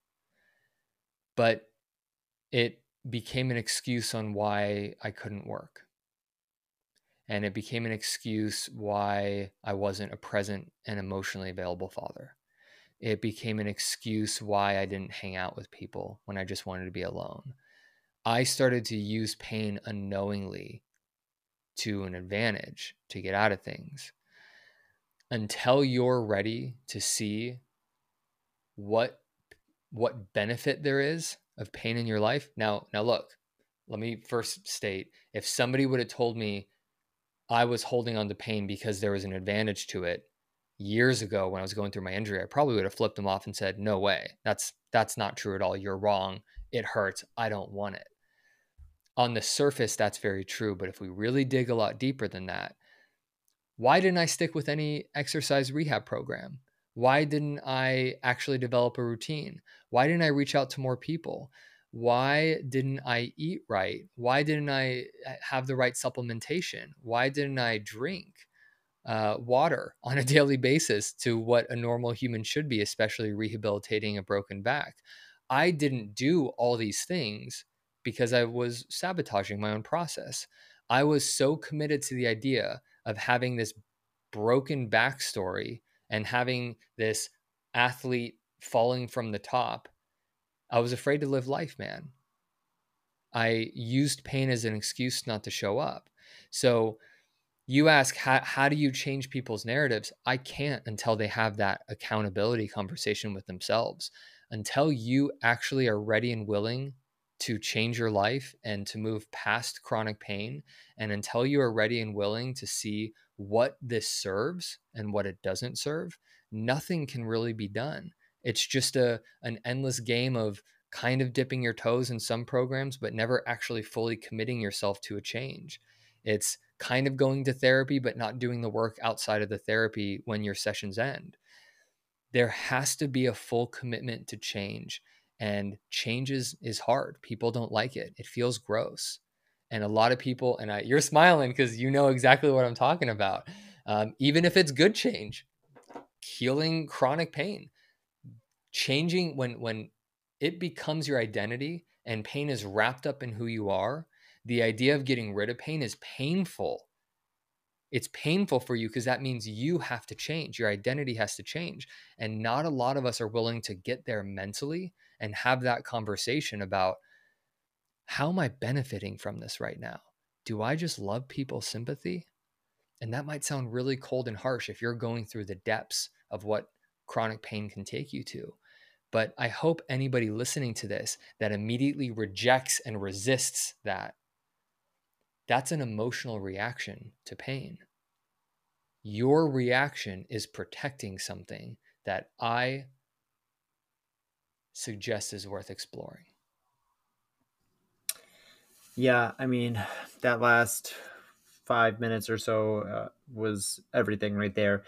But it became an excuse on why I couldn't work and it became an excuse why I wasn't a present and emotionally available father. It became an excuse why I didn't hang out with people when I just wanted to be alone. I started to use pain unknowingly to an advantage to get out of things. Until you're ready to see what what benefit there is of pain in your life. Now, now look, let me first state if somebody would have told me I was holding on to pain because there was an advantage to it years ago when I was going through my injury, I probably would have flipped them off and said, "No way. That's that's not true at all. You're wrong. It hurts. I don't want it." On the surface that's very true, but if we really dig a lot deeper than that, why didn't I stick with any exercise rehab program? Why didn't I actually develop a routine? Why didn't I reach out to more people? why didn't I eat right? Why didn't I uh, have the right supplementation? Why didn't I drink uh, water on a daily basis to what a normal human should be, especially rehabilitating a broken back? I didn't do all these things because I was sabotaging my own process. I was so committed to the idea of having this broken backstory and having this athlete falling from the top I was afraid to live life, man. I used pain as an excuse not to show up. So you ask, how, how do you change people's narratives? I can't until they have that accountability conversation with themselves. Until you actually are ready and willing to change your life and to move past chronic pain, and until you are ready and willing to see what this serves and what it doesn't serve, nothing can really be done. It's just a an endless game of kind of dipping your toes in some programs, but never actually fully committing yourself to a change. It's kind of going to therapy, but not doing the work outside of the therapy when your sessions end. There has to be a full commitment to change. And change is, is hard. People don't like it. It feels gross. And a lot of people, and I, you're smiling because you know exactly what I'm talking about. Um, even if it's good change, healing chronic pain, changing when when it becomes your identity and pain is wrapped up in who you are the idea of getting rid of pain is painful it's painful for you because that means you have to change your identity has to change and not a lot of us are willing to get there mentally and have that conversation about how am i benefiting from this right now do i just love people's sympathy and that might sound really cold and harsh if you're going through the depths of what chronic pain can take you to but I hope anybody listening to this that immediately rejects and resists that, that's an emotional reaction to pain. Your reaction is protecting something that I suggest is worth exploring. Yeah, I mean, that last five minutes or so uh, was everything right there.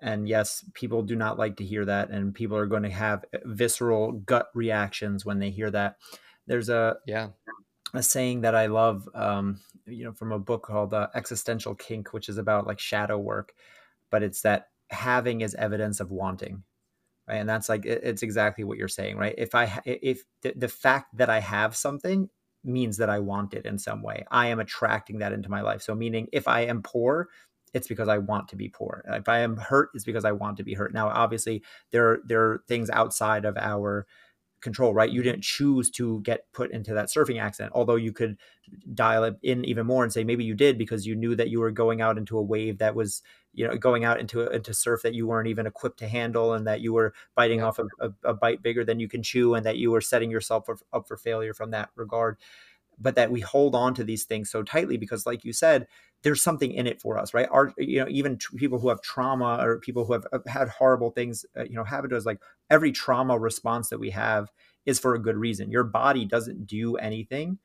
And yes, people do not like to hear that, and people are going to have visceral gut reactions when they hear that. There's a yeah a saying that I love, um, you know, from a book called uh, Existential Kink, which is about like shadow work, but it's that having is evidence of wanting right? And that's like it's exactly what you're saying right? If i if the, the fact that i have something means that i want it in some way. I am attracting that into my life. So meaning if i am poor it's because i want to be poor. If i am hurt it's because i want to be hurt. Now obviously there there are things outside of our control, right? You didn't choose to get put into that surfing accident, although you could dial it in even more and say maybe you did because you knew that you were going out into a wave that was, you know, going out into into surf that you weren't even equipped to handle, and that you were biting yeah. off a, a, a, bite bigger than you can chew, and that you were setting yourself for, up for failure from that regard. But that we hold on to these things so tightly because, like you said, there's something in it for us, right? Our, you know, even t- people who have trauma or people who have, have had horrible things, uh, you know, happen to us. Like every trauma response that we have is for a good reason. Your body doesn't do anything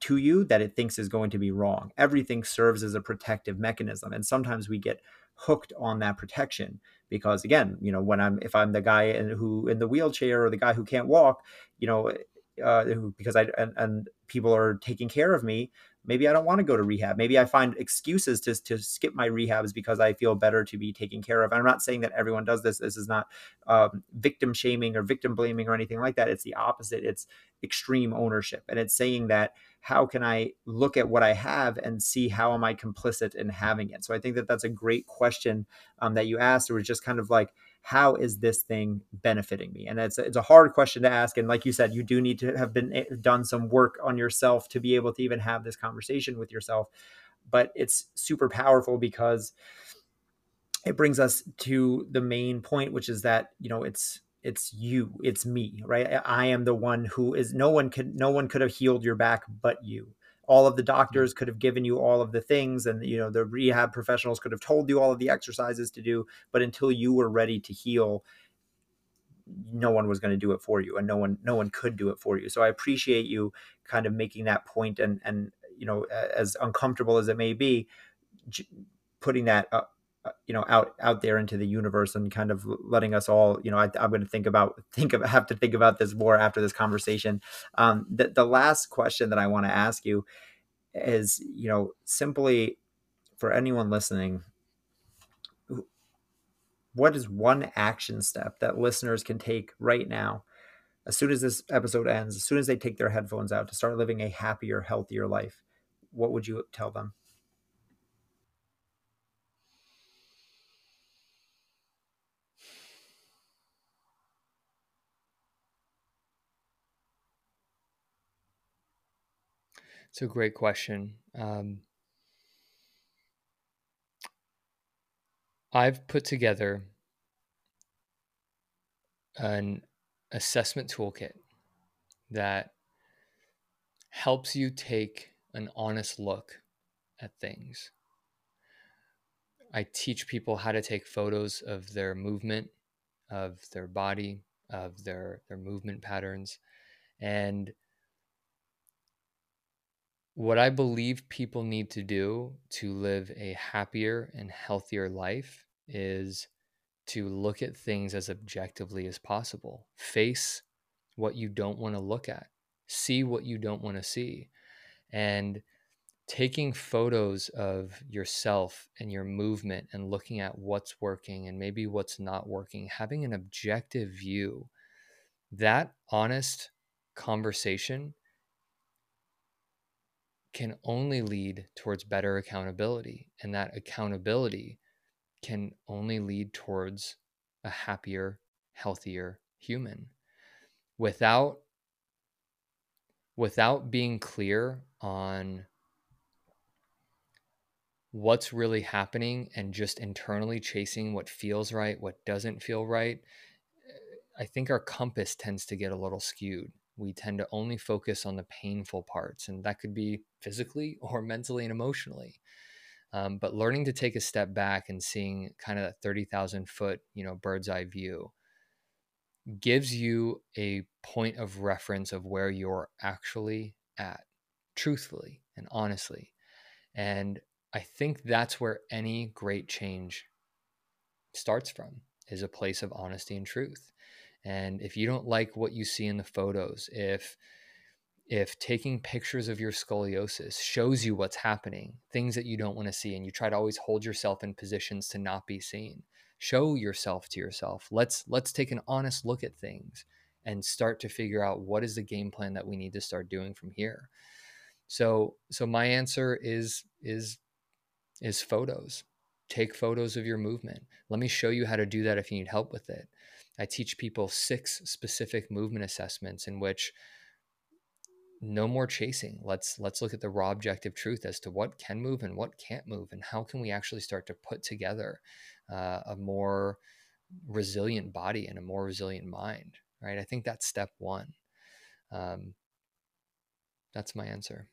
to you that it thinks is going to be wrong. Everything serves as a protective mechanism, and sometimes we get hooked on that protection because again you know when i'm if i'm the guy in, who in the wheelchair or the guy who can't walk you know uh, because i and, and people are taking care of me maybe I don't want to go to rehab. Maybe I find excuses to, to skip my rehabs because I feel better to be taken care of. I'm not saying that everyone does this. This is not um, victim shaming or victim blaming or anything like that. It's the opposite. It's extreme ownership. And it's saying that how can I look at what I have and see how am I complicit in having it? So I think that that's a great question um, that you asked. It was just kind of like, how is this thing benefiting me? And it's, it's a hard question to ask and like you said you do need to have been eh, done some work on yourself to be able to even have this conversation with yourself but it's super powerful because it brings us to the main point which is that you know it's it's you it's me right? I am the one who is no one could no one could have healed your back but you all of the doctors could have given you all of the things and you know the rehab professionals could have told you all of the exercises to do but until you were ready to heal no one was going to do it for you and no one no one could do it for you. So i appreciate you kind of making that point and and you know as uncomfortable as it may be putting that uh, you know out out there into the universe and kind of letting us all you know I, am going to think about think of have to think about this more after this conversation. Um the, the last question that i want to ask you is you know simply for anyone listening what is one action step that listeners can take right now as soon as this episode ends as soon as they take their headphones out to start living a happier healthier life what would you tell them It's a great question. Um, I've put together an assessment toolkit that helps you take an honest look at things. I teach people how to take photos of their movement, of their body, of their their movement patterns, and what I believe people need to do to live a happier and healthier life is to look at things as objectively as possible. Face what you don't want to look at, see what you don't want to see. And taking photos of yourself and your movement and looking at what's working and maybe what's not working, having an objective view, that honest conversation can only lead towards better accountability. And that accountability can only lead towards a happier, healthier human. Without without being clear on what's really happening and just internally chasing what feels right, what doesn't feel right, I think our compass tends to get a little skewed we tend to only focus on the painful parts, and that could be physically or mentally and emotionally. Um, but learning to take a step back and seeing kind of that 30,000 foot, you know, bird's eye view gives you a point of reference of where you're actually at. truthfully and honestly. And I think that's where any great change starts from is a place of honesty and truth. And if you don't like what you see in the photos, if if taking pictures of your scoliosis shows you what's happening, things that you don't want to see, and you try to always hold yourself in positions to not be seen, show yourself to yourself. Let's let's take an honest look at things and start to figure out what is the game plan that we need to start doing from here. So so my answer is is is photos. Take photos of your movement. Let me show you how to do that if you need help with it. I teach people six specific movement assessments in which no more chasing. Let's let's look at the raw objective truth as to what can move and what can't move, and how can we actually start to put together uh, a more resilient body and a more resilient mind. Right. I think that's step one. Um, that's my answer.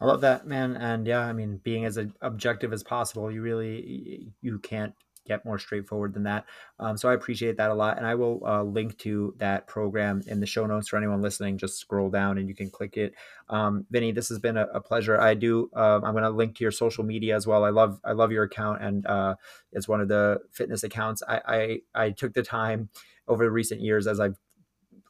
I love that, man. And yeah, I mean, being as objective as possible, you really you can't get more straightforward than that. Um, so I appreciate that a lot, and I will uh, link to that program in the show notes for anyone listening. Just scroll down and you can click it. Um, Vinny, this has been a, a pleasure. I do. Um, I'm going to link to your social media as well. I love I love your account, and uh, it's one of the fitness accounts. I, I I took the time over the recent years as I've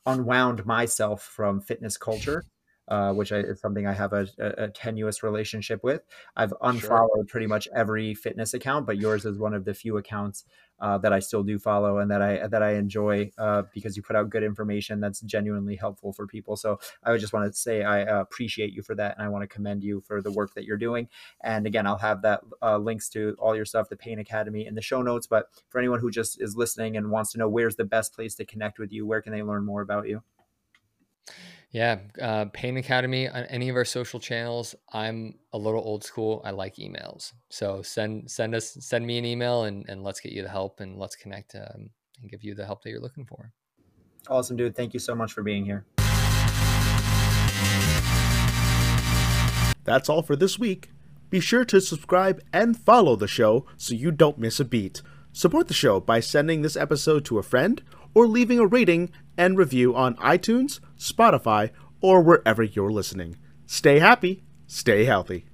unwound myself from fitness culture uh, which I, is something I have a, a, a, tenuous relationship with. I've unfollowed sure. pretty much every fitness account, but yours is one of the few accounts uh, that I still do follow and that I that I enjoy uh, because you put out good information that's genuinely helpful for people. So I would just want to say I uh, appreciate you for that, and I want to commend you for the work that you're doing. And again, I'll have that uh, links to all your stuff, the Pain Academy, in the show notes. But for anyone who just is listening and wants to know where's the best place to connect with you, where can they learn more about you? Yeah, uh, Pain Academy on any of our social channels. I'm a little old school. I like emails, so send send us send me an email and and let's get you the help and let's connect um, and give you the help that you're looking for. Awesome, dude. Thank you so much for being here. That's all for this week. Be sure to subscribe and follow the show so you don't miss a beat. Support the show by sending this episode to a friend or leaving a rating and review on iTunes, Spotify, or wherever you're listening. Stay happy, stay healthy.